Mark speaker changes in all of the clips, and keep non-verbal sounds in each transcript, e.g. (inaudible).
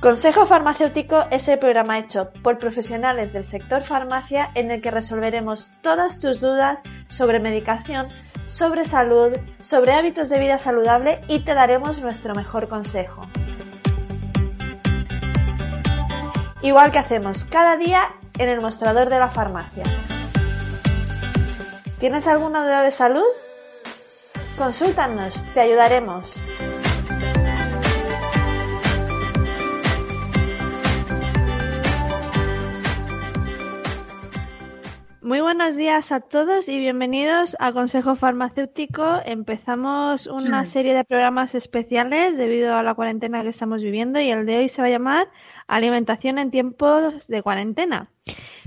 Speaker 1: Consejo Farmacéutico es el programa hecho por profesionales del sector farmacia en el que resolveremos todas tus dudas sobre medicación, sobre salud, sobre hábitos de vida saludable y te daremos nuestro mejor consejo. Igual que hacemos cada día en el mostrador de la farmacia. ¿Tienes alguna duda de salud? Consúltanos, te ayudaremos. Muy buenos días a todos y bienvenidos a Consejo Farmacéutico. Empezamos una serie de programas especiales debido a la cuarentena que estamos viviendo y el de hoy se va a llamar Alimentación en tiempos de cuarentena.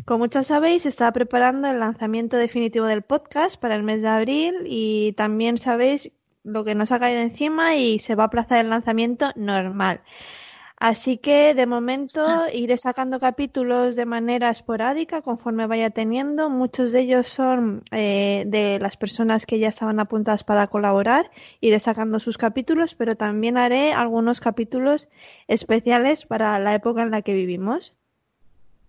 Speaker 1: Como muchos sabéis, se está preparando el lanzamiento definitivo del podcast para el mes de abril y también sabéis lo que nos ha caído encima y se va a aplazar el lanzamiento normal. Así que de momento iré sacando capítulos de manera esporádica conforme vaya teniendo. Muchos de ellos son eh, de las personas que ya estaban apuntadas para colaborar. Iré sacando sus capítulos, pero también haré algunos capítulos especiales para la época en la que vivimos.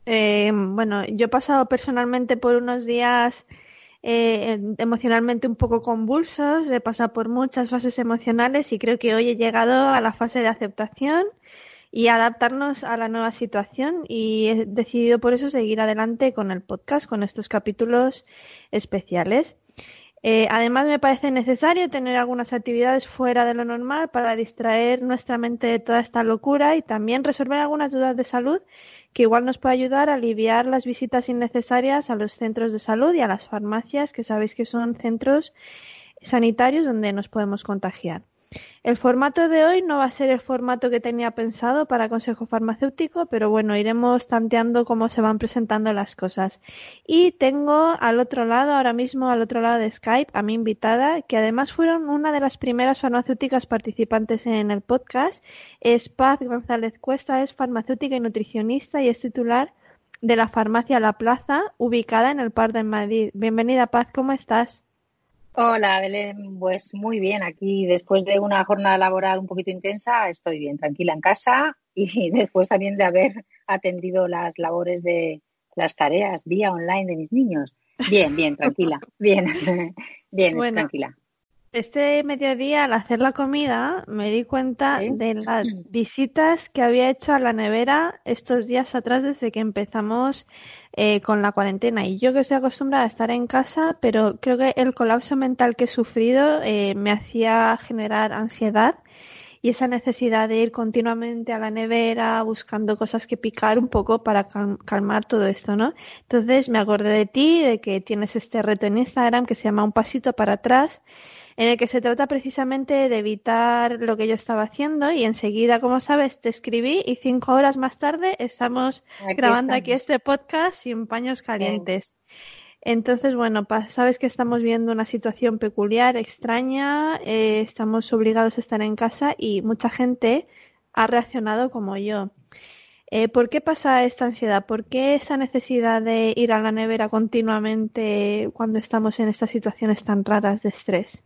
Speaker 1: Eh, bueno, yo he pasado personalmente por unos días eh, emocionalmente un poco convulsos, he pasado por muchas fases emocionales y creo que hoy he llegado a la fase de aceptación y adaptarnos a la nueva situación y he decidido por eso seguir adelante con el podcast, con estos capítulos especiales. Eh, además, me parece necesario tener algunas actividades fuera de lo normal para distraer nuestra mente de toda esta locura y también resolver algunas dudas de salud que igual nos puede ayudar a aliviar las visitas innecesarias a los centros de salud y a las farmacias, que sabéis que son centros sanitarios donde nos podemos contagiar. El formato de hoy no va a ser el formato que tenía pensado para Consejo Farmacéutico, pero bueno, iremos tanteando cómo se van presentando las cosas. Y tengo al otro lado, ahora mismo al otro lado de Skype, a mi invitada, que además fueron una de las primeras farmacéuticas participantes en el podcast. Es Paz González Cuesta, es farmacéutica y nutricionista y es titular de la farmacia La Plaza, ubicada en el Par de Madrid. Bienvenida, Paz, ¿cómo estás?
Speaker 2: Hola, Belén. Pues muy bien, aquí después de una jornada laboral un poquito intensa, estoy bien, tranquila en casa y (laughs) después también de haber atendido las labores de las tareas vía online de mis niños. Bien, bien, tranquila, bien, (laughs) bien, tranquila.
Speaker 1: Este mediodía, al hacer la comida, me di cuenta de las visitas que había hecho a la nevera estos días atrás desde que empezamos eh, con la cuarentena. Y yo que estoy acostumbrada a estar en casa, pero creo que el colapso mental que he sufrido eh, me hacía generar ansiedad y esa necesidad de ir continuamente a la nevera buscando cosas que picar un poco para calmar todo esto, ¿no? Entonces me acordé de ti, de que tienes este reto en Instagram que se llama Un pasito para atrás en el que se trata precisamente de evitar lo que yo estaba haciendo y enseguida, como sabes, te escribí y cinco horas más tarde estamos grabando aquí este podcast sin paños calientes. Entonces, bueno, sabes que estamos viendo una situación peculiar, extraña, eh, estamos obligados a estar en casa y mucha gente ha reaccionado como yo. Eh, ¿Por qué pasa esta ansiedad? ¿Por qué esa necesidad de ir a la nevera continuamente cuando estamos en estas situaciones tan raras de estrés?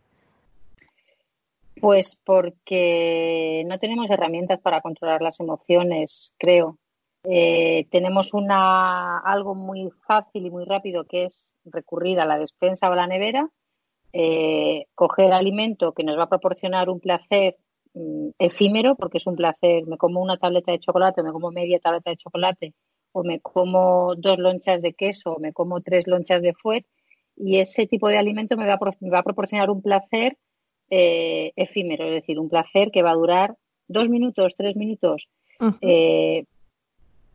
Speaker 2: Pues porque no tenemos herramientas para controlar las emociones, creo. Eh, tenemos una, algo muy fácil y muy rápido que es recurrir a la despensa o a la nevera, eh, coger alimento que nos va a proporcionar un placer mm, efímero, porque es un placer, me como una tableta de chocolate, me como media tableta de chocolate, o me como dos lonchas de queso, o me como tres lonchas de fuet, y ese tipo de alimento me va me va a proporcionar un placer eh, efímero, es decir, un placer que va a durar dos minutos, tres minutos. Eh,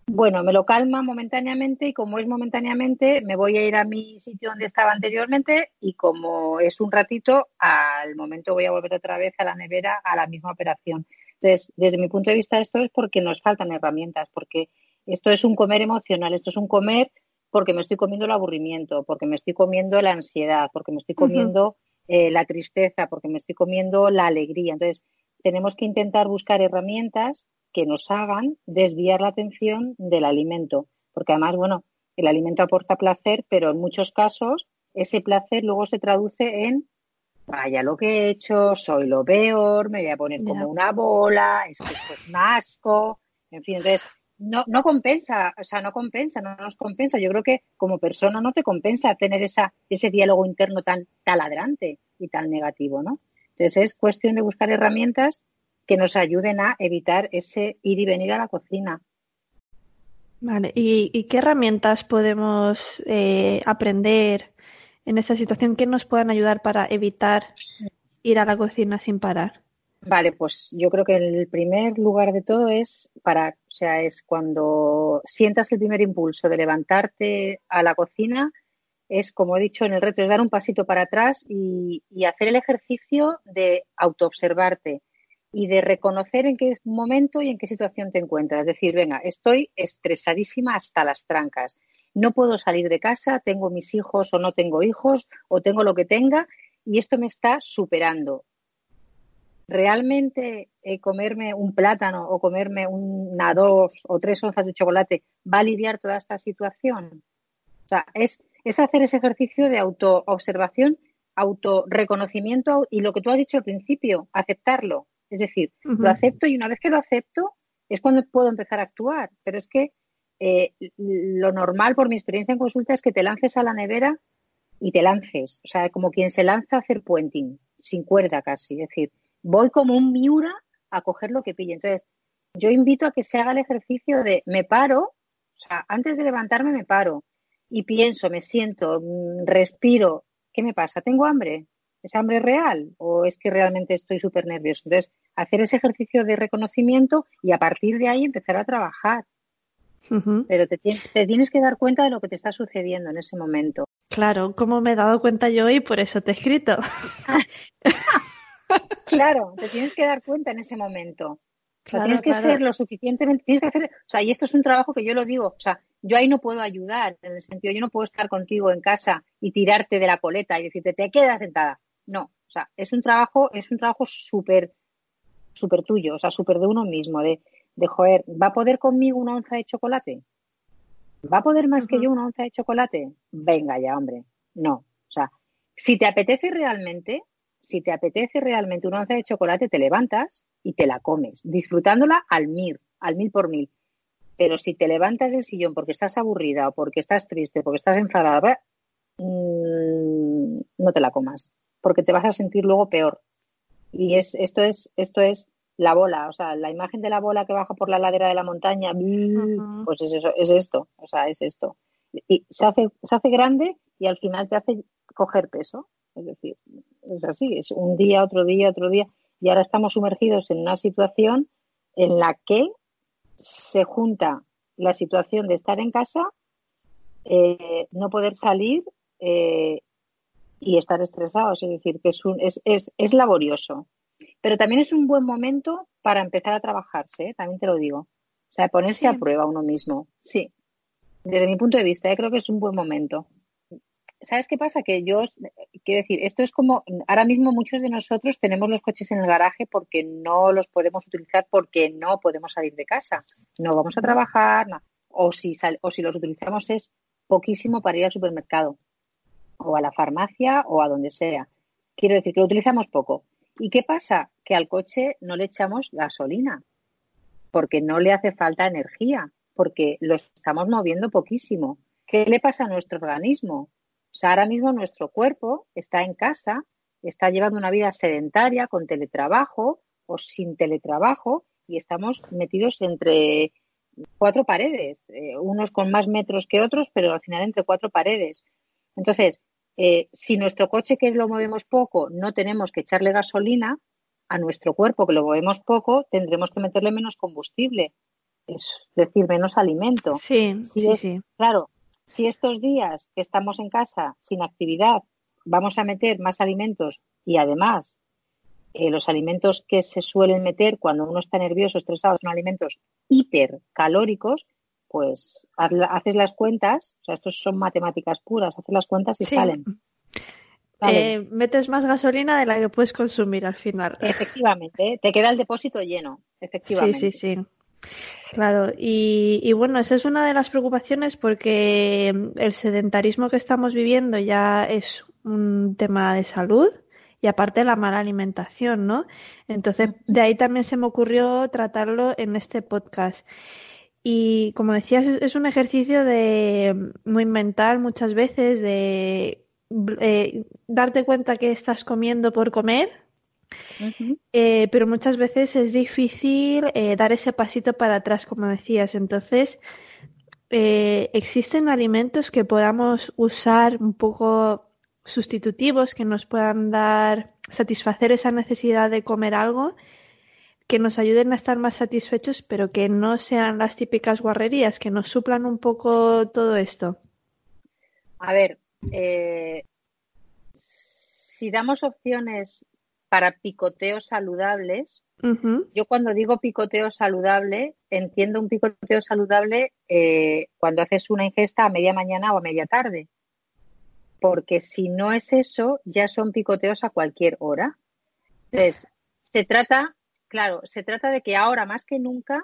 Speaker 2: bueno, me lo calma momentáneamente y como es momentáneamente, me voy a ir a mi sitio donde estaba anteriormente y como es un ratito, al momento voy a volver otra vez a la nevera a la misma operación. Entonces, desde mi punto de vista, esto es porque nos faltan herramientas, porque esto es un comer emocional, esto es un comer porque me estoy comiendo el aburrimiento, porque me estoy comiendo la ansiedad, porque me estoy comiendo eh, la tristeza, porque me estoy comiendo la alegría. Entonces, tenemos que intentar buscar herramientas que nos hagan desviar la atención del alimento, porque además, bueno, el alimento aporta placer, pero en muchos casos ese placer luego se traduce en vaya lo que he hecho, soy lo peor, me voy a poner como una bola, esto es un asco. En fin, entonces, no, no compensa, o sea, no compensa, no nos compensa. Yo creo que como persona no te compensa tener esa, ese diálogo interno tan taladrante y tan negativo, ¿no? Entonces es cuestión de buscar herramientas que nos ayuden a evitar ese ir y venir a la cocina.
Speaker 1: Vale, ¿y, qué herramientas podemos eh, aprender en esa situación que nos puedan ayudar para evitar ir a la cocina sin parar?
Speaker 2: Vale, pues yo creo que el primer lugar de todo es para, o sea, es cuando sientas el primer impulso de levantarte a la cocina, es como he dicho en el reto, es dar un pasito para atrás y, y hacer el ejercicio de autoobservarte y de reconocer en qué momento y en qué situación te encuentras. Es decir, venga, estoy estresadísima hasta las trancas. No puedo salir de casa, tengo mis hijos o no tengo hijos, o tengo lo que tenga, y esto me está superando ¿realmente eh, comerme un plátano o comerme una dos o tres onzas de chocolate va a aliviar toda esta situación? O sea, es, es hacer ese ejercicio de autoobservación, autorreconocimiento y lo que tú has dicho al principio, aceptarlo. Es decir, lo acepto y una vez que lo acepto es cuando puedo empezar a actuar. Pero es que eh, lo normal, por mi experiencia en consulta, es que te lances a la nevera y te lances. O sea, como quien se lanza a hacer puenting, sin cuerda casi. Es decir, voy como un miura a coger lo que pille. Entonces, yo invito a que se haga el ejercicio de me paro, o sea, antes de levantarme me paro y pienso, me siento, mm, respiro. ¿Qué me pasa? ¿Tengo hambre? ¿Es hambre real o es que realmente estoy súper nervioso? Entonces, hacer ese ejercicio de reconocimiento y a partir de ahí empezar a trabajar. Pero te, te, tienes que dar cuenta de lo que te está sucediendo en ese momento.
Speaker 1: Claro, como me he dado cuenta yo y por eso te he escrito. (laughs)
Speaker 2: Claro, te tienes que dar cuenta en ese momento. tienes que ser lo suficientemente, tienes que hacer, o sea, y esto es un trabajo que yo lo digo, o sea, yo ahí no puedo ayudar, en el sentido, yo no puedo estar contigo en casa y tirarte de la coleta y decirte, te quedas sentada. No, o sea, es un trabajo, es un trabajo súper, súper tuyo, o sea, súper de uno mismo, de, de, joder, ¿va a poder conmigo una onza de chocolate? ¿Va a poder más que yo una onza de chocolate? Venga ya, hombre. No, o sea, si te apetece realmente, si te apetece realmente una onza de chocolate, te levantas y te la comes, disfrutándola al mil, al mil por mil. Pero si te levantas del sillón porque estás aburrida o porque estás triste, porque estás enfadada, mm, no te la comas, porque te vas a sentir luego peor. Y es, esto es, esto es la bola, o sea, la imagen de la bola que baja por la ladera de la montaña, pues es eso, es esto, o sea, es esto. Y se hace, se hace grande y al final te hace coger peso. Es decir, es así, es un día, otro día, otro día. Y ahora estamos sumergidos en una situación en la que se junta la situación de estar en casa, eh, no poder salir eh, y estar estresados. Es decir, que es, un, es, es, es, laborioso. Pero también es un buen momento para empezar a trabajarse, ¿eh? también te lo digo. O sea, ponerse a prueba uno mismo. Sí. Desde mi punto de vista, creo que es un buen momento. ¿Sabes qué pasa? Que yo, quiero decir, esto es como, ahora mismo muchos de nosotros tenemos los coches en el garaje porque no los podemos utilizar porque no podemos salir de casa. No vamos a trabajar, o, si o si los utilizamos es poquísimo para ir al supermercado o a la farmacia o a donde sea. Quiero decir que lo utilizamos poco. ¿Y qué pasa? Que al coche no le echamos gasolina porque no le hace falta energía, porque lo estamos moviendo poquísimo. ¿Qué le pasa a nuestro organismo? O sea, ahora mismo nuestro cuerpo está en casa, está llevando una vida sedentaria con teletrabajo o sin teletrabajo y estamos metidos entre cuatro paredes, eh, unos con más metros que otros, pero al final entre cuatro paredes. Entonces, eh, si nuestro coche que lo movemos poco no tenemos que echarle gasolina, a nuestro cuerpo que lo movemos poco tendremos que meterle menos combustible, es decir, menos alimento.
Speaker 1: Sí, sí, sí.
Speaker 2: Claro, si estos días que estamos en casa sin actividad vamos a meter más alimentos y además eh, los alimentos que se suelen meter cuando uno está nervioso, estresado, son alimentos hipercalóricos, pues haces las cuentas, o sea, estos son matemáticas puras, haces las cuentas y salen.
Speaker 1: Eh, metes más gasolina de la que puedes consumir al final.
Speaker 2: Efectivamente, te queda el depósito lleno, (laughs) efectivamente.
Speaker 1: Sí, sí, sí. Claro, y, bueno, esa es una de las preocupaciones porque el sedentarismo que estamos viviendo ya es un tema de salud y aparte la mala alimentación, ¿no? Entonces, de ahí también se me ocurrió tratarlo en este podcast. Y como decías, es, un ejercicio de muy mental muchas veces, de eh, darte cuenta que estás comiendo por comer, eh, pero muchas veces es difícil eh, dar ese pasito para atrás, como decías. Entonces, existen alimentos que podamos usar un poco sustitutivos que nos puedan dar, satisfacer esa necesidad de comer algo, que nos ayuden a estar más satisfechos, pero que no sean las típicas guarrerías, que nos suplan un poco todo esto.
Speaker 2: A ver, eh, si damos opciones para picoteos saludables, yo cuando digo picoteo saludable, entiendo un picoteo saludable eh, cuando haces una ingesta a media mañana o a media tarde porque si no es eso, ya son picoteos a cualquier hora. Entonces, se trata, claro, se trata de que ahora más que nunca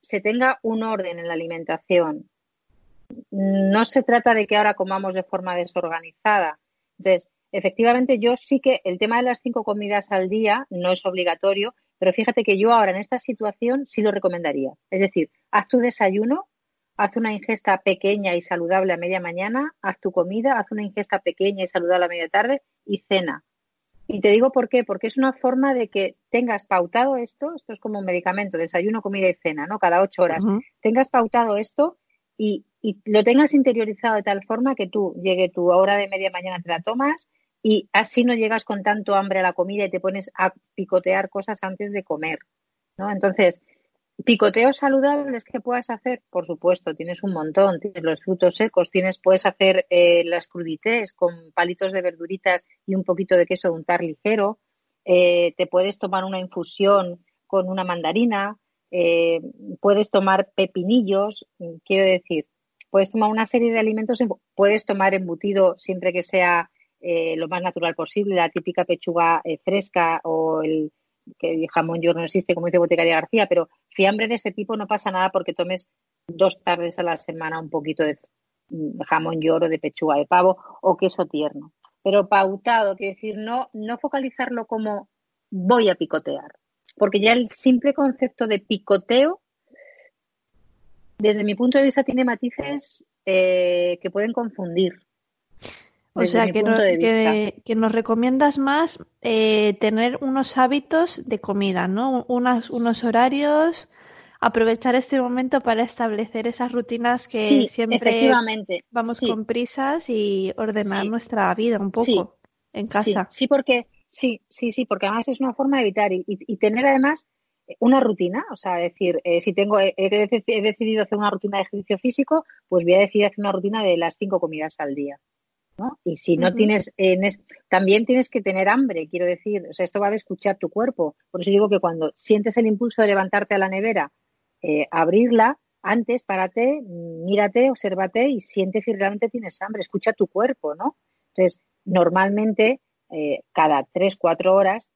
Speaker 2: se tenga un orden en la alimentación. No se trata de que ahora comamos de forma desorganizada. Entonces, efectivamente, yo sí que el tema de las cinco comidas al día no es obligatorio, pero fíjate que yo ahora en esta situación sí lo recomendaría. Es decir, haz tu desayuno haz una ingesta pequeña y saludable a media mañana, haz tu comida, haz una ingesta pequeña y saludable a media tarde y cena. Y te digo por qué, porque es una forma de que tengas pautado esto, esto es como un medicamento, desayuno, comida y cena, ¿no? Cada ocho horas. Tengas pautado esto y, y, lo tengas interiorizado de tal forma que tú llegue tu hora de media mañana, te la tomas y así no llegas con tanto hambre a la comida y te pones a picotear cosas antes de comer, ¿no? Entonces, Picoteos saludables que puedas hacer, por supuesto, tienes un montón. Tienes los frutos secos, tienes, puedes hacer eh, las crudités con palitos de verduritas y un poquito de queso de untar ligero. Eh, te puedes tomar una infusión con una mandarina. Eh, puedes tomar pepinillos. Quiero decir, puedes tomar una serie de alimentos. Puedes tomar embutido siempre que sea lo más natural posible, la típica pechuga fresca o el que jamón york no existe, como dice Boticaria García, pero fiambre de este tipo no pasa nada porque tomes dos tardes a la semana un poquito de jamón york o de pechuga de pavo o queso tierno. Pero pautado, quiere decir, no, no focalizarlo como voy a picotear, porque ya el simple concepto de picoteo, desde mi punto de vista, tiene matices eh, que pueden confundir.
Speaker 1: O sea, que, que, nos recomiendas más eh, tener unos hábitos de comida, ¿no? Unas, unos horarios, aprovechar este momento para establecer esas rutinas que siempre vamos con prisas y ordenar nuestra vida un poco en casa.
Speaker 2: Sí, porque sí, sí, sí, porque además es una forma de evitar y, tener además una rutina, o sea, decir, eh, si tengo he, he decidido hacer una rutina de ejercicio físico, pues voy a decidir hacer una rutina de las cinco comidas al día. Y si no tienes, en también tienes que tener hambre, quiero decir, o sea, esto va a escuchar tu cuerpo. Por eso digo que cuando sientes el impulso de levantarte a la nevera, eh, abrirla, antes párate, mírate, obsérvate y sientes si realmente tienes hambre, escucha tu cuerpo, ¿no? Entonces, normalmente, eh, cada tres, cuatro horas,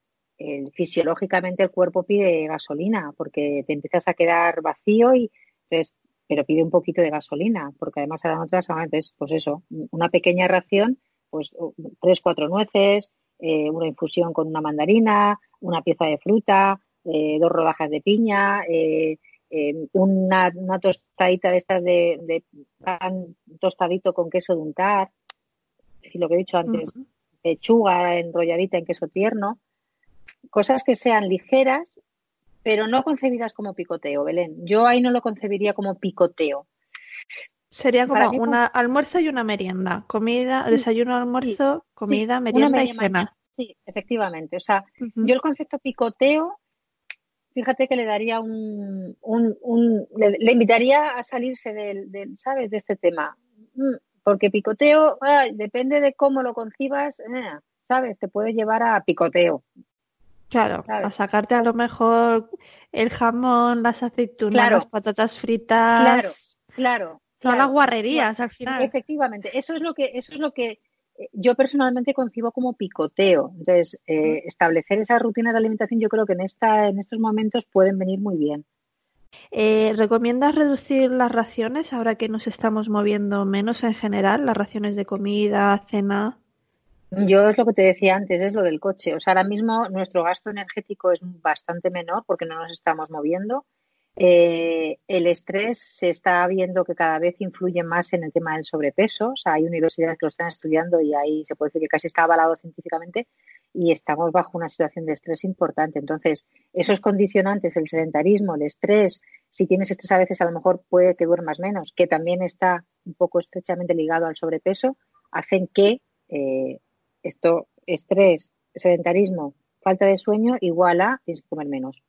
Speaker 2: fisiológicamente el cuerpo pide gasolina porque te empiezas a quedar vacío y entonces pero pide un poquito de gasolina, porque además eran otras antes, pues eso, una pequeña ración, pues tres, cuatro nueces, eh, una infusión con una mandarina, una pieza de fruta, eh, dos rodajas de piña, eh, una, tostadita de estas de, pan tostadito con queso de untar, y lo que he dicho antes, pechuga enrolladita en queso tierno, cosas que sean ligeras pero no concebidas como picoteo, Belén. Yo ahí no lo concebiría como picoteo.
Speaker 1: Sería como un almuerzo y una merienda. Comida, desayuno, almuerzo, comida, merienda y cena.
Speaker 2: Sí, efectivamente. O sea, yo el concepto picoteo, fíjate que le daría un, un, le, invitaría a salirse del, ¿sabes? De este tema. Mm, porque picoteo, depende de cómo lo concibas, eh, ¿sabes? Te puede llevar a picoteo.
Speaker 1: Claro, a sacarte a lo mejor el jamón, las aceitunas, las patatas fritas.
Speaker 2: Claro, claro.
Speaker 1: Todas las guarrerías al final.
Speaker 2: Efectivamente, eso es lo que, eso es lo que eh, yo personalmente concibo como picoteo. Entonces, eh, establecer esas rutinas de alimentación yo creo que en esta, en estos momentos pueden venir muy bien.
Speaker 1: Eh, ¿Recomiendas reducir las raciones ahora que nos estamos moviendo menos en general, las raciones de comida, cena?
Speaker 2: Yo es lo que te decía antes, es lo del coche. O sea, ahora mismo nuestro gasto energético es bastante menor porque no nos estamos moviendo. Eh, el estrés se está viendo que cada vez influye más en el tema del sobrepeso. O sea, hay universidades que lo están estudiando y ahí se puede decir que casi está avalado científicamente y estamos bajo una situación de estrés importante. Entonces, esos condicionantes, el sedentarismo, el estrés, si tienes estrés a veces a lo mejor puede que duermas menos, que también está un poco estrechamente ligado al sobrepeso, hacen que eh, esto, estrés, sedentarismo, falta de sueño, igual a tienes que comer menos.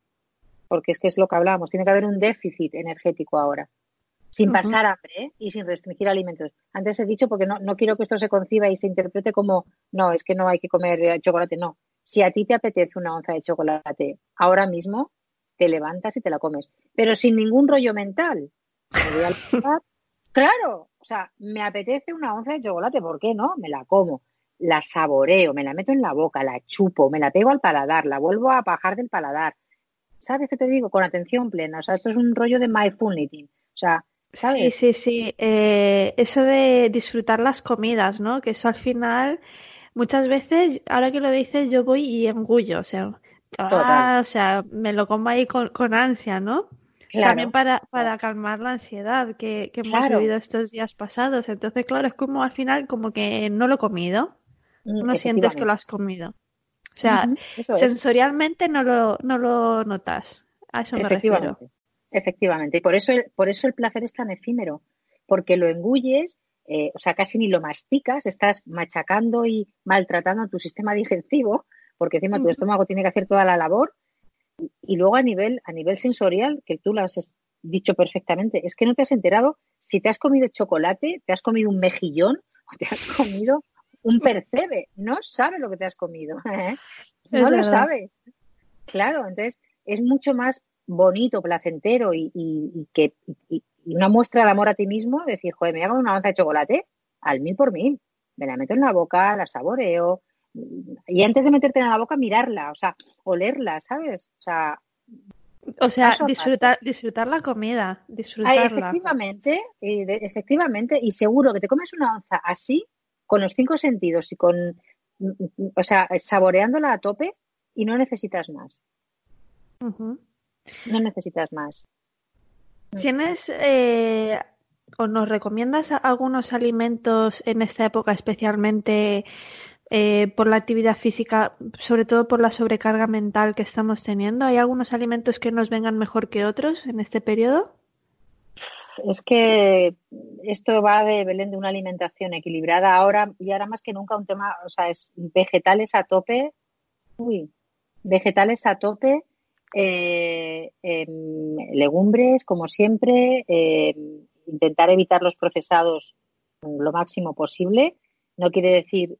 Speaker 2: Porque es que es lo que hablábamos, tiene que haber un déficit energético ahora, sin pasar hambre ¿eh? y sin restringir alimentos. Antes he dicho, porque no, no quiero que esto se conciba y se interprete como, no, es que no hay que comer eh, chocolate, no. Si a ti te apetece una onza de chocolate ahora mismo, te levantas y te la comes, pero sin ningún rollo mental. (laughs) claro, o sea, me apetece una onza de chocolate, ¿por qué no? Me la como la saboreo, me la meto en la boca, la chupo, me la pego al paladar, la vuelvo a bajar del paladar. ¿Sabes qué te digo? Con atención plena. O sea, esto es un rollo de mindfulness. O sea, ¿sabes?
Speaker 1: Sí, sí, sí. Eh, eso de disfrutar las comidas, ¿no? Que eso al final, muchas veces, ahora que lo dices, yo voy y engullo. O sea, ah, o sea me lo como ahí con, ansia, ¿no? También para, para calmar la ansiedad que, que hemos vivido estos días pasados. Entonces, claro, es como al final como que no lo he comido. Mm, no sientes que lo has comido. O sea, sensorialmente no lo, no lo notas. A eso me refiero.
Speaker 2: Efectivamente. Y por eso, el, por eso el placer es tan efímero. Porque lo engulles, eh, o sea, casi ni lo masticas, estás machacando y maltratando tu sistema digestivo, porque encima tu estómago tiene que hacer toda la labor. Y, luego a nivel, a nivel sensorial, que tú lo has dicho perfectamente, es que no te has enterado si te has comido chocolate, te has comido un mejillón o te has comido un percebe, no sabe lo que te has comido, (laughs) ¿eh? no lo sabes. Claro, entonces es mucho más bonito, placentero y, que una muestra de amor a ti mismo, decir, joder, me hago una onza de chocolate al mil por mil, me la meto en la boca, la saboreo, y antes de meterte en la boca, mirarla, o sea, olerla, ¿sabes? O sea,
Speaker 1: o sea, disfrutar, disfrutar la comida, disfrutarla.
Speaker 2: efectivamente, efectivamente, y seguro que te comes una onza así con los cinco sentidos y con, o sea, saboreándola a tope y no necesitas más. No necesitas más.
Speaker 1: ¿Tienes eh, o nos recomiendas algunos alimentos en esta época especialmente eh, por la actividad física, sobre todo por la sobrecarga mental que estamos teniendo? ¿Hay algunos alimentos que nos vengan mejor que otros en este periodo?
Speaker 2: Es que esto va de Belén de una alimentación equilibrada ahora y ahora más que nunca un tema, o sea, es vegetales a tope, uy, vegetales a tope, eh, legumbres como siempre, em, intentar evitar los procesados lo máximo posible. No quiere decir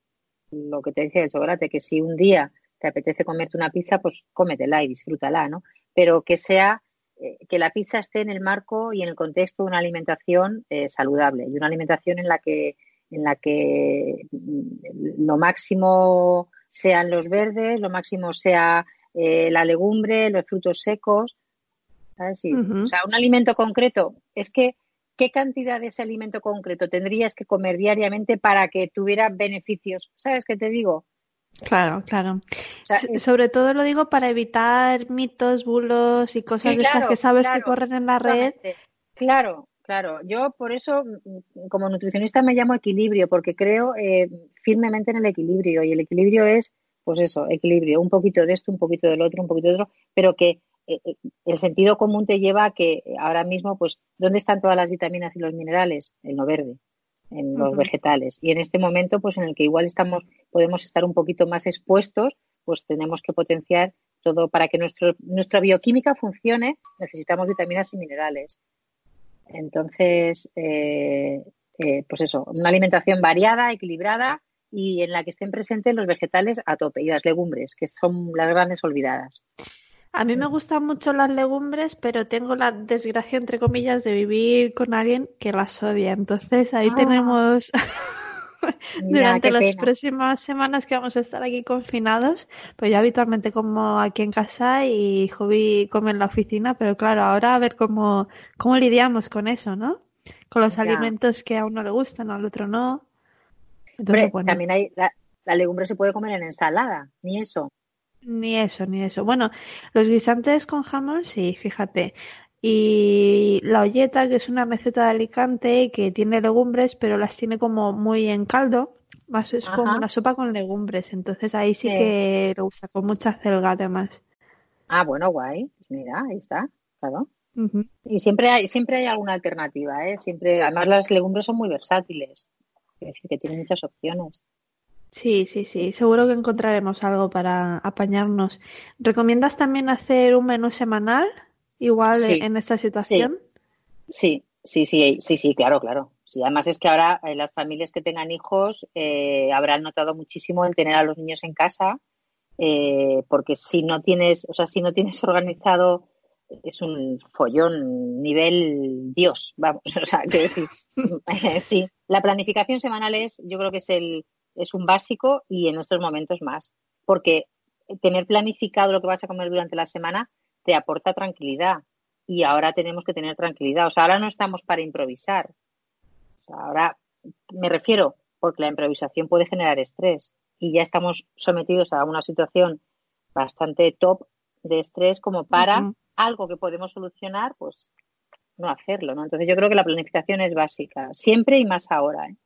Speaker 2: lo que te decía el chocolate, que si un día te apetece comerte una pizza, pues cómetela y disfrútala, ¿no? Pero que sea eh, que la pizza esté en el marco y en el contexto de una alimentación eh, saludable y una alimentación en la que en la que mm, lo máximo sean los verdes, lo máximo sea eh, la legumbre, los frutos secos. O sea, un alimento concreto. Es que, ¿qué cantidad de ese alimento concreto tendrías que comer diariamente para que tuviera beneficios? ¿Sabes qué te digo?
Speaker 1: Claro, claro. Sobre todo lo digo para evitar mitos, bulos y cosas de estas que sabes que corren en la red.
Speaker 2: Claro, claro. Yo por eso, mm, como nutricionista, me llamo equilibrio, porque creo eh, firmemente en el equilibrio. Y el equilibrio es, pues eso, equilibrio. Un poquito de esto, un poquito del otro, un poquito de otro, pero que eh, eh, el sentido común te lleva a que ahora mismo, pues, ¿dónde están todas las vitaminas y los minerales? En lo verde en los vegetales. Y en este momento, pues en el que igual estamos, podemos estar un poquito más expuestos, pues tenemos que potenciar todo para que nuestro, nuestra bioquímica funcione, necesitamos vitaminas y minerales. Entonces, eh, eh, pues eso, una alimentación variada, equilibrada y en la que estén presentes los vegetales a tope y las legumbres, que son las grandes olvidadas.
Speaker 1: A mí me gustan mucho las legumbres, pero tengo la desgracia, entre comillas, de vivir con alguien que las odia. Entonces ahí ah. tenemos (laughs) durante las próximas semanas que vamos a estar aquí confinados, pues yo habitualmente como aquí en casa y Joby come en la oficina, pero claro, ahora a ver cómo, cómo lidiamos con eso, ¿no? Con los alimentos que a uno le gustan, al otro no.
Speaker 2: Entonces, también hay la legumbre se puede comer en ensalada, ni eso.
Speaker 1: Ni eso, ni eso. Bueno, los guisantes con jamón, sí, fíjate. Y la olleta, que es una receta de Alicante que tiene legumbres, pero las tiene como muy en caldo. Más es como una sopa con legumbres. Entonces ahí sí, que lo gusta, con mucha celga además.
Speaker 2: Ah, bueno, guay. Pues mira, ahí está, claro. Y siempre hay, siempre hay alguna alternativa, ¿eh? Siempre, además las legumbres son muy versátiles. Es decir, que tienen muchas opciones.
Speaker 1: Sí, sí, sí. Seguro que encontraremos algo para apañarnos. ¿Recomiendas también hacer un menú semanal? Igual en esta situación.
Speaker 2: Sí. sí, sí, sí, sí, claro, claro. Sí, además es que ahora eh, las familias que tengan hijos eh, habrán notado muchísimo el tener a los niños en casa, eh, porque si no tienes, o sea, si no tienes (laughs) organizado es un follón nivel Dios, vamos, (laughs) o sea, quiero decir, (laughs) sí, la planificación semanal es, yo creo que es el, es un básico y en estos momentos más, porque tener planificado lo que vas a comer durante la semana te aporta tranquilidad y ahora tenemos que tener tranquilidad, o sea, ahora no estamos para improvisar, o sea, ahora me refiero porque la improvisación puede generar estrés y ya estamos sometidos a una situación bastante top de estrés como para algo que podemos solucionar, pues no hacerlo, ¿no? Entonces yo creo que la planificación es básica, siempre y más ahora. ¿eh?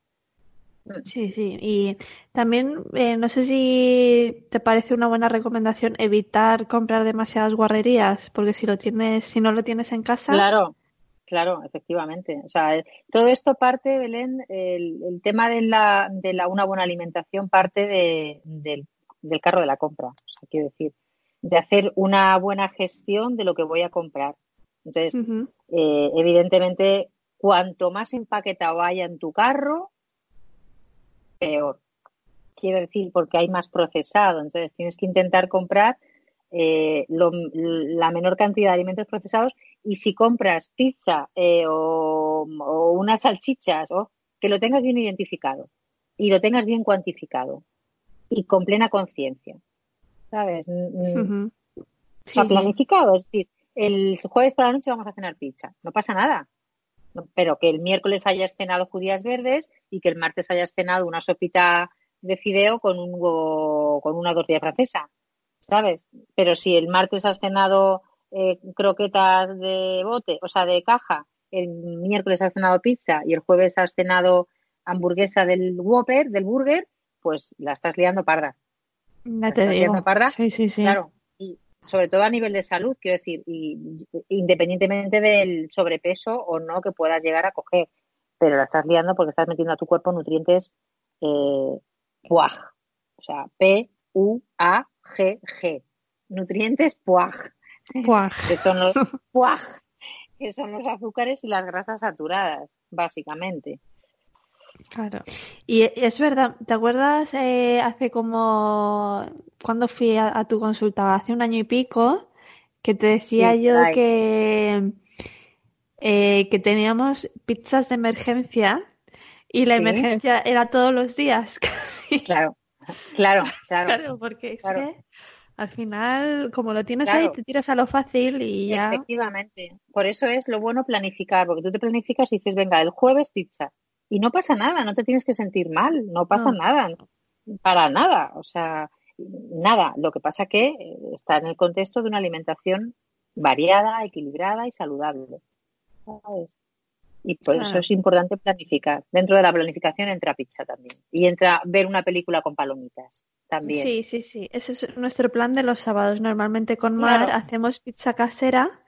Speaker 1: Sí, sí. Y también, eh, no sé si te parece una buena recomendación evitar comprar demasiadas guarrerías, porque si lo tienes, si no lo tienes en casa.
Speaker 2: Claro, claro, efectivamente. O sea, eh, todo esto parte, Belén, el, tema de la, de la una buena alimentación parte de, del, del carro de la compra. O sea, quiero decir, de hacer una buena gestión de lo que voy a comprar. Entonces, eh, evidentemente, cuanto más empaquetado haya en tu carro, peor. Quiero decir, porque hay más procesado. Entonces, tienes que intentar comprar eh, la menor cantidad de alimentos procesados y si compras pizza eh, o, unas salchichas, o que lo tengas bien identificado y lo tengas bien cuantificado y con plena conciencia. ¿sabes? Se ha planificado, es decir, el jueves por la noche vamos a cenar pizza, no pasa nada. Pero que el miércoles hayas cenado judías verdes y que el martes hayas cenado una sopita de fideo con un con una tortilla francesa, ¿sabes? Pero si el martes has cenado eh, croquetas de bote, o sea, de caja, el miércoles has cenado pizza y el jueves has cenado hamburguesa del Whopper, del burger, pues la estás liando parda.
Speaker 1: Ya te digo.
Speaker 2: sí, sí, sí. Claro, sobre todo a nivel de salud, quiero decir, y, independientemente del sobrepeso o no que puedas llegar a coger, pero la estás liando porque estás metiendo a tu cuerpo nutrientes eh, PUAG, o sea, P-U-A-G-G, nutrientes PUAG,
Speaker 1: PUAG.
Speaker 2: que son los (laughs) PUAG, que son los azúcares y las grasas saturadas, básicamente.
Speaker 1: Claro. Y es verdad, ¿te acuerdas eh, hace como cuando fui a, tu consulta, hace un año y pico, que te decía yo que, eh, que teníamos pizzas de emergencia y la emergencia era todos los días (laughs) casi.
Speaker 2: Claro, claro, (laughs) claro.
Speaker 1: claro porque es que al final, como lo tienes ahí, te tiras a lo fácil y ya.
Speaker 2: Efectivamente. Por eso es lo bueno planificar, porque tú te planificas y dices, venga, el jueves pizza, y no pasa nada, no te tienes que sentir mal, no pasa nada, para nada, o sea, nada. Lo que pasa que eh, está en el contexto de una alimentación variada, equilibrada y saludable. Y por eso es importante planificar. Dentro de la planificación entra pizza también. Y entra ver una película con palomitas también.
Speaker 1: Sí, sí, sí. Ese es nuestro plan de los sábados. Normalmente con Mar hacemos pizza casera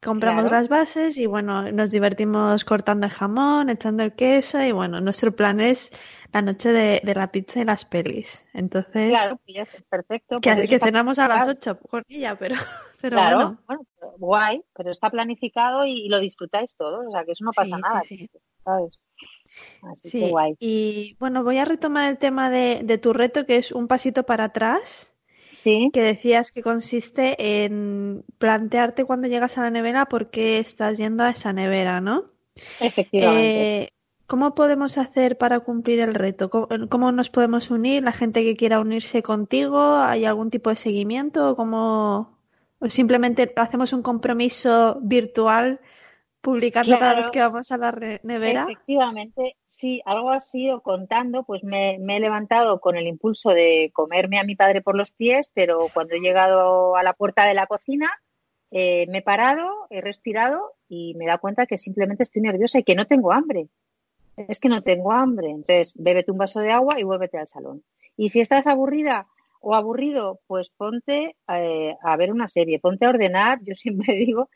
Speaker 1: Compramos las bases y bueno, nos divertimos cortando el jamón, echando el queso y bueno, nuestro plan es la noche de, la pizza y las pelis. Entonces,
Speaker 2: claro, perfecto.
Speaker 1: Que, que cenamos a las 8 con ella, pero, (laughs) pero
Speaker 2: bueno. guay, pero está planificado y, lo disfrutáis todos, o sea que eso no pasa nada. Sí, ¿sabes?
Speaker 1: sí. guay. Y bueno, voy a retomar el tema de, de tu reto, que es un pasito para atrás.
Speaker 2: Sí.
Speaker 1: Que decías que consiste en plantearte cuando llegas a la nevera por qué estás yendo a esa nevera, ¿no?
Speaker 2: Efectivamente.
Speaker 1: Eh, ¿Cómo podemos hacer para cumplir el reto? ¿Cómo, nos podemos unir? ¿La gente que quiera unirse contigo? ¿Hay algún tipo de seguimiento? ¿O, cómo, o simplemente hacemos un compromiso virtual publicando cada vez que vamos a la nevera.
Speaker 2: Efectivamente, sí, algo así o contando, pues me, he levantado con el impulso de comerme a mi padre por los pies, pero cuando he llegado a la puerta de la cocina, eh, me he parado, he respirado y me he dado cuenta que simplemente estoy nerviosa y que no tengo hambre. Es que no tengo hambre. Entonces, bébete un vaso de agua y vuélvete al salón. Y si estás aburrida o aburrido, pues ponte eh, a ver una serie, ponte a ordenar, yo siempre (laughs) digo,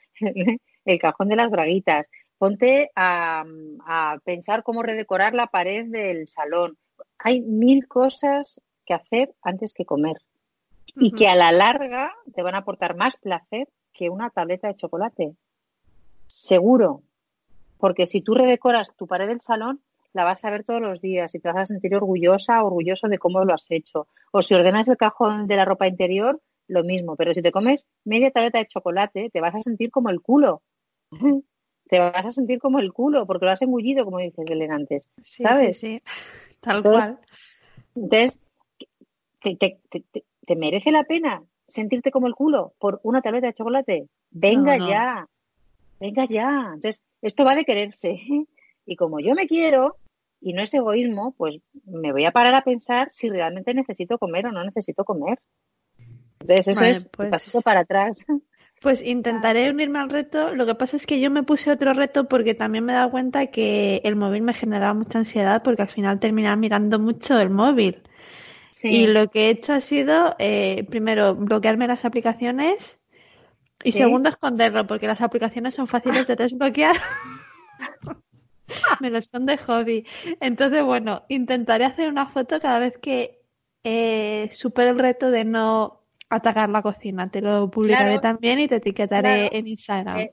Speaker 2: el cajón de las braguitas. Ponte a, pensar cómo redecorar la pared del salón. Hay mil cosas que hacer antes que comer y que a la larga te van a aportar más placer que una tableta de chocolate. Seguro. Porque si tú redecoras tu pared del salón, la vas a ver todos los días y te vas a sentir orgullosa, orgulloso de cómo lo has hecho. O si ordenas el cajón de la ropa interior, lo mismo. Pero si te comes media tableta de chocolate, te vas a sentir como el culo (laughs) te vas a sentir como el culo porque lo has engullido, como dices Belén antes. ¿Sabes?
Speaker 1: Sí, sí. (laughs) Tal cual.
Speaker 2: Entonces, te, merece la pena sentirte como el culo por una tableta de chocolate? Venga ya. Venga ya. Entonces, esto va de quererse. (laughs) Y como yo me quiero, y no es egoísmo, pues me voy a parar a pensar si realmente necesito comer o no necesito comer. Entonces, eso es pues... pasito para atrás.
Speaker 1: Pues intentaré unirme al reto. Lo que pasa es que yo me puse otro reto porque también me he dado cuenta que el móvil me generaba mucha ansiedad porque al final terminaba mirando mucho el móvil. Y lo que he hecho ha sido, eh, primero, bloquearme las aplicaciones y segundo, esconderlo porque las aplicaciones son fáciles de (laughs) desbloquear. me lo esconde hobby. Entonces, bueno, intentaré hacer una foto cada vez que eh, supere el reto de no atacar la cocina. Te lo publicaré también y te etiquetaré en Instagram. Eh,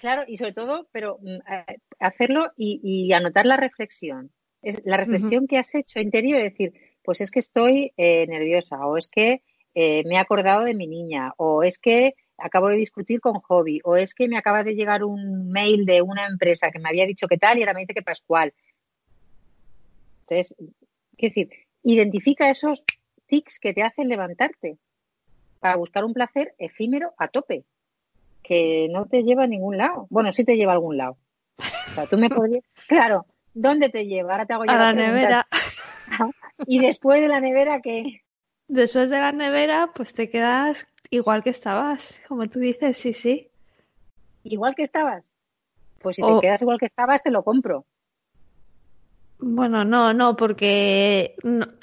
Speaker 2: claro, y sobre todo, pero mm, eh, hacerlo y, anotar la reflexión. Es la reflexión que has hecho interior, es decir, pues es que estoy eh, nerviosa, o es que me he acordado de mi niña, o es que acabo de discutir con Hobby, o es que me acaba de llegar un mail de una empresa que me había dicho que tal y ahora me dice que Pascual. Entonces, quiero decir, identifica esos tics que te hacen levantarte para buscar un placer efímero a tope, que no te lleva a ningún lado. Bueno, sí te lleva a algún lado. O sea, tú me podrías... (laughs) Claro, ¿dónde te lleva? Ahora te hago
Speaker 1: yo a la, nevera. (laughs)
Speaker 2: y después de la nevera, ¿qué?
Speaker 1: Después de la nevera, pues te quedas igual que estabas, como tú dices, sí, sí.
Speaker 2: Igual que estabas. Pues si te quedas igual que estabas, te lo compro.
Speaker 1: Bueno, no, no, porque,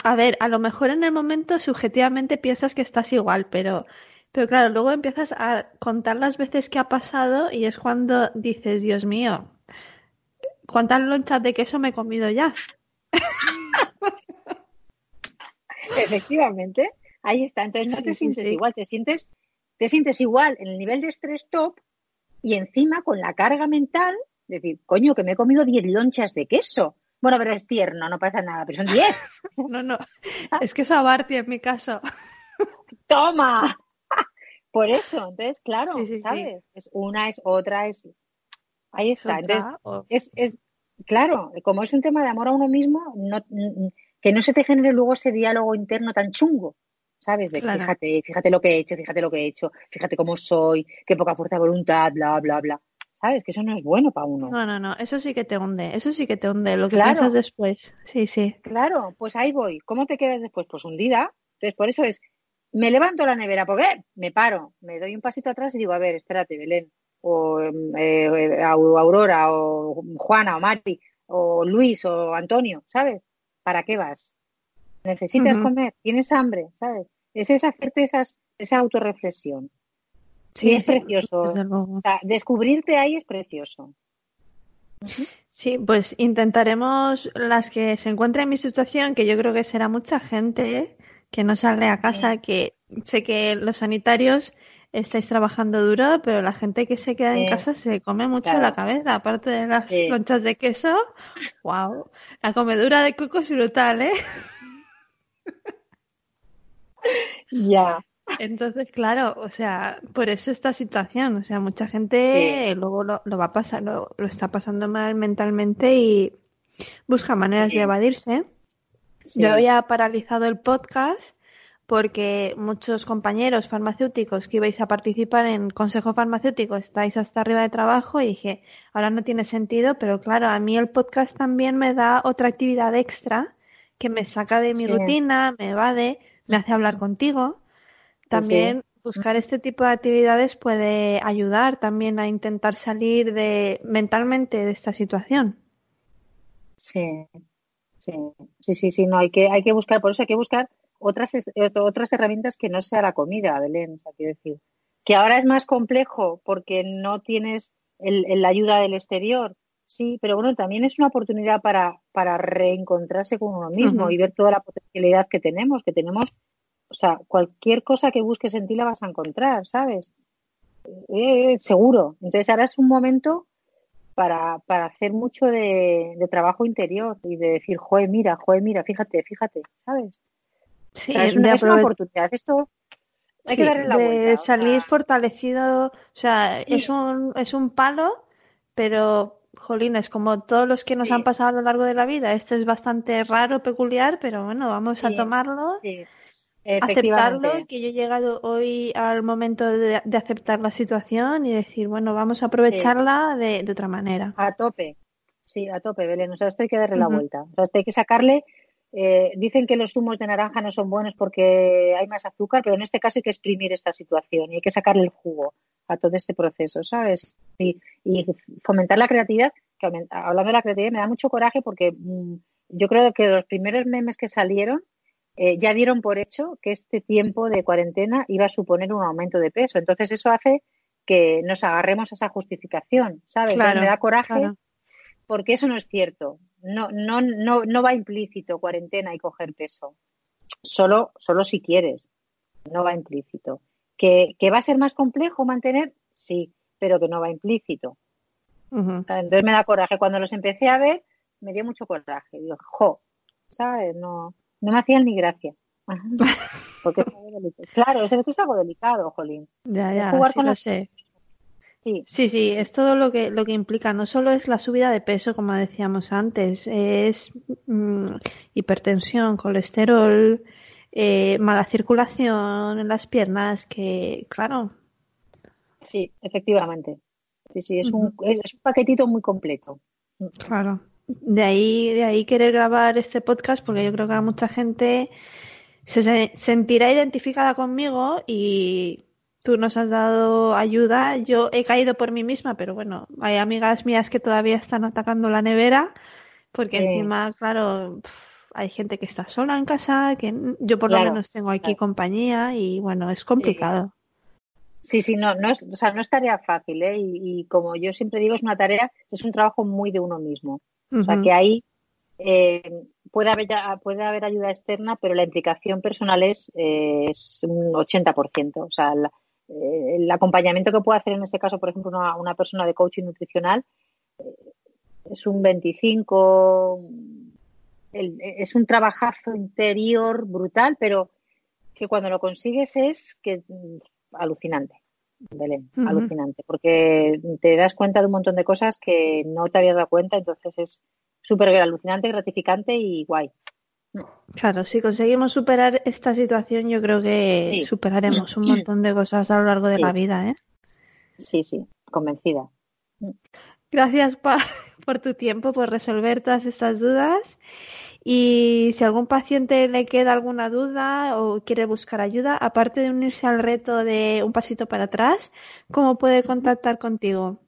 Speaker 1: a ver, a lo mejor en el momento subjetivamente piensas que estás igual, pero, pero claro, luego empiezas a contar las veces que ha pasado y es cuando dices, Dios mío, ¿cuántas lonchas de queso me he comido ya? (laughs)
Speaker 2: Efectivamente, ahí está. Entonces no te sientes igual, te sientes, te sientes igual en el nivel de estrés top y encima con la carga mental, decir, coño, que me he comido 10 lonchas de queso bueno, pero es tierno, no pasa nada, pero son 10. (laughs)
Speaker 1: no, no, es que es Abarti en mi caso. (laughs)
Speaker 2: ¡Toma! (laughs) Por eso, entonces, claro, ¿sabes? Es una, es otra, es... Ahí está. Entonces, es, claro, como es un tema de amor a uno mismo, no, que no se te genere luego ese diálogo interno tan chungo, ¿sabes? De fíjate, fíjate lo que he hecho, fíjate lo que he hecho, fíjate cómo soy, qué poca fuerza de voluntad, bla, bla, bla. ¿Sabes? Que eso no es bueno para uno.
Speaker 1: No, no, no, eso sí que te hunde, eso sí que te hunde, lo que piensas después, sí, sí.
Speaker 2: Claro, pues ahí voy. ¿Cómo te quedas después? Pues hundida. Entonces, por eso es, me levanto la nevera, ¿por qué? Me paro, me doy un pasito atrás y digo, a ver, espérate, Belén, o eh, Aurora, o Juana, o Mari, o Luis, o Antonio, ¿sabes? ¿Para qué vas? ¿Necesitas comer? ¿Tienes hambre? ¿Sabes? Es esa hacerte esas, esa autorreflexión. Sí, es (laughs) precioso. O sea, descubrirte ahí es precioso.
Speaker 1: Sí, pues intentaremos las que se encuentren en mi situación, que yo creo que será mucha gente que no sale a casa, que sé que los sanitarios estáis trabajando duro, pero la gente que se queda en casa se come mucho la cabeza, aparte de las lonchas de queso. ¡Wow! La comedura de coco es brutal, ¿eh?
Speaker 2: Ya.
Speaker 1: Entonces, claro, o sea, por eso esta situación, o sea, mucha gente luego lo, va a pasar, lo, está pasando mal mentalmente y busca maneras de evadirse. Yo había paralizado el podcast porque muchos compañeros farmacéuticos que ibais a participar en Consejo Farmacéutico estáis hasta arriba de trabajo y dije, ahora no tiene sentido, pero claro, a mí el podcast también me da otra actividad extra que me saca de mi rutina, me evade, me hace hablar contigo. Pues también buscar este tipo de actividades puede ayudar también a intentar salir de mentalmente de esta situación.
Speaker 2: Sí, sí, sí, sí, sí, no hay que hay que buscar, por eso hay que buscar otras, otras herramientas que no sea la comida, Belén, o quiero decir. Que ahora es más complejo porque no tienes el, la ayuda del exterior, sí, pero bueno, también es una oportunidad para, para reencontrarse con uno mismo y ver toda la potencialidad que tenemos, que tenemos, o sea, cualquier cosa que busques en ti la vas a encontrar, ¿sabes? Eh, seguro. Entonces ahora es un momento para, para hacer mucho de, de, trabajo interior y de decir, joder, mira, joder, mira, fíjate, fíjate, ¿sabes?
Speaker 1: Sí, es, una, oportunidad. Esto hay que darle la de salir fortalecido, o sea, es un es un palo, pero jolines, como todos los que nos han pasado a lo largo de la vida, esto es bastante raro, peculiar, pero bueno, vamos a tomarlo. Aceptarlo, que yo he llegado hoy al momento de, aceptar la situación y decir, bueno, vamos a aprovecharla de, otra manera.
Speaker 2: A tope, sí, a tope, Belén. O sea, esto hay que darle la vuelta. O sea, esto hay que sacarle eh, dicen que los zumos de naranja no son buenos porque hay más azúcar, pero en este caso hay que exprimir esta situación y hay que sacarle el jugo a todo este proceso, ¿sabes? Y, fomentar la creatividad, que hablando de la creatividad me da mucho coraje porque mm, yo creo que los primeros memes que salieron eh, ya dieron por hecho que este tiempo de cuarentena iba a suponer un aumento de peso. Entonces eso hace que nos agarremos a esa justificación, ¿sabes? me da coraje porque eso no es cierto. No, no, no, no va implícito cuarentena y coger peso. Solo, solo si quieres. No va implícito. ¿Que, va a ser más complejo mantener? Sí, pero que no va implícito. Entonces me da coraje. Cuando los empecé a ver, me dio mucho coraje. Digo, jo, ¿sabes? No, no me hacían ni gracia. (laughs) Porque claro, es, es algo delicado, Jolín.
Speaker 1: Ya, ya, jugar con lo sé. Sí. sí, es todo lo que, lo que implica. No solo es la subida de peso, como decíamos antes, es mm, hipertensión, colesterol, eh, mala circulación en las piernas, que, claro.
Speaker 2: Sí, efectivamente. Sí, sí, es, un, es un paquetito muy completo.
Speaker 1: Claro. De ahí, de ahí querer grabar este podcast, porque yo creo que a mucha gente se sentirá identificada conmigo y tú nos has dado ayuda. Yo he caído por mí misma, pero bueno, hay amigas mías que todavía están atacando la nevera, porque encima, claro, hay gente que está sola en casa, que yo por lo menos tengo aquí compañía y bueno, es complicado.
Speaker 2: Sí, sí, no, no es, o sea, no es tarea fácil, ¿eh? Y, como yo siempre digo, es una tarea, es un trabajo muy de uno mismo. O sea, que ahí eh, puede, haber, puede haber ayuda externa, pero la implicación personal es, eh, es un 80%. O sea, la, eh, el acompañamiento que puede hacer en este caso, por ejemplo, una, persona de coaching nutricional eh, es un 25, es un trabajazo interior brutal, pero que cuando lo consigues es que mm, alucinante. Belén, alucinante, porque te das cuenta de un montón de cosas que no te habías dado cuenta, entonces es súper alucinante, gratificante y guay.
Speaker 1: Claro, si conseguimos superar esta situación, yo creo que superaremos un (clears throat) montón de cosas a lo largo de la vida, ¿eh?
Speaker 2: Sí, sí, convencida.
Speaker 1: Gracias (laughs) por tu tiempo, por resolver todas estas dudas. Y si a algún paciente le queda alguna duda o quiere buscar ayuda, aparte de unirse al reto de un pasito para atrás, ¿cómo puede contactar contigo?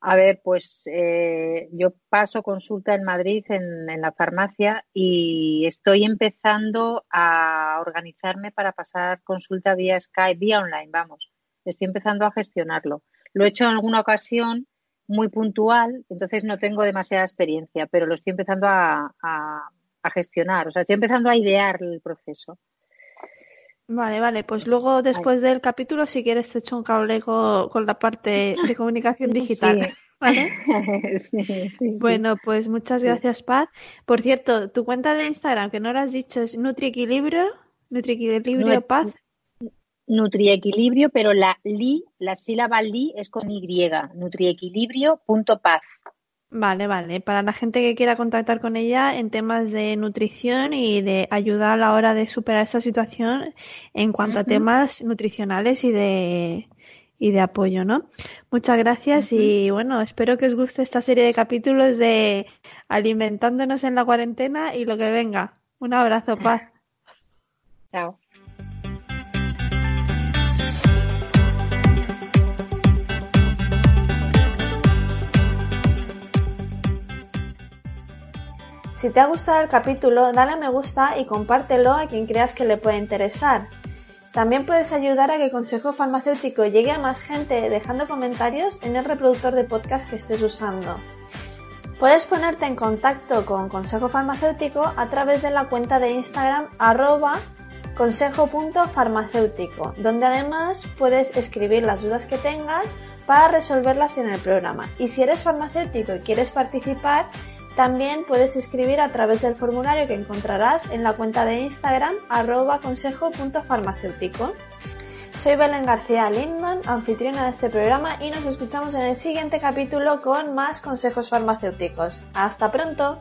Speaker 2: A ver, pues eh, yo paso consulta en Madrid en, la farmacia y estoy empezando a organizarme para pasar consulta vía Skype, vía online, vamos. Estoy empezando a gestionarlo. Lo he hecho en alguna ocasión muy puntual, entonces no tengo demasiada experiencia, pero lo estoy empezando a, a gestionar. O sea, estoy empezando a idear el proceso.
Speaker 1: Vale, vale, pues luego después del capítulo, si quieres, te echo un cable con, la parte de comunicación digital. (laughs) ¿Vale? bueno, pues muchas gracias, Paz. Por cierto, tu cuenta de Instagram, que no lo has dicho, es Nutriequilibrio, Nutriequilibrio Paz.
Speaker 2: Nutriequilibrio, pero la li, la sílaba li es con Y, nutriequilibrio.paz.
Speaker 1: Vale, vale. Para la gente que quiera contactar con ella en temas de nutrición y de ayudar a la hora de superar esta situación en cuanto a temas nutricionales y de y de apoyo, ¿no? Muchas gracias y bueno, espero que os guste esta serie de capítulos de alimentándonos en la cuarentena y lo que venga. Un abrazo, paz.
Speaker 2: Chao.
Speaker 1: Si te ha gustado el capítulo, dale a me gusta y compártelo a quien creas que le puede interesar. También puedes ayudar a que Consejo Farmacéutico llegue a más gente dejando comentarios en el reproductor de podcast que estés usando. Puedes ponerte en contacto con Consejo Farmacéutico a través de la cuenta de Instagram arroba consejo.farmacéutico, donde además puedes escribir las dudas que tengas para resolverlas en el programa. Y si eres farmacéutico y quieres participar, también puedes escribir a través del formulario que encontrarás en la cuenta de Instagram arroba consejo.farmacéutico. Soy Belén García Lindon, anfitriona de este programa y nos escuchamos en el siguiente capítulo con más consejos farmacéuticos. ¡Hasta pronto!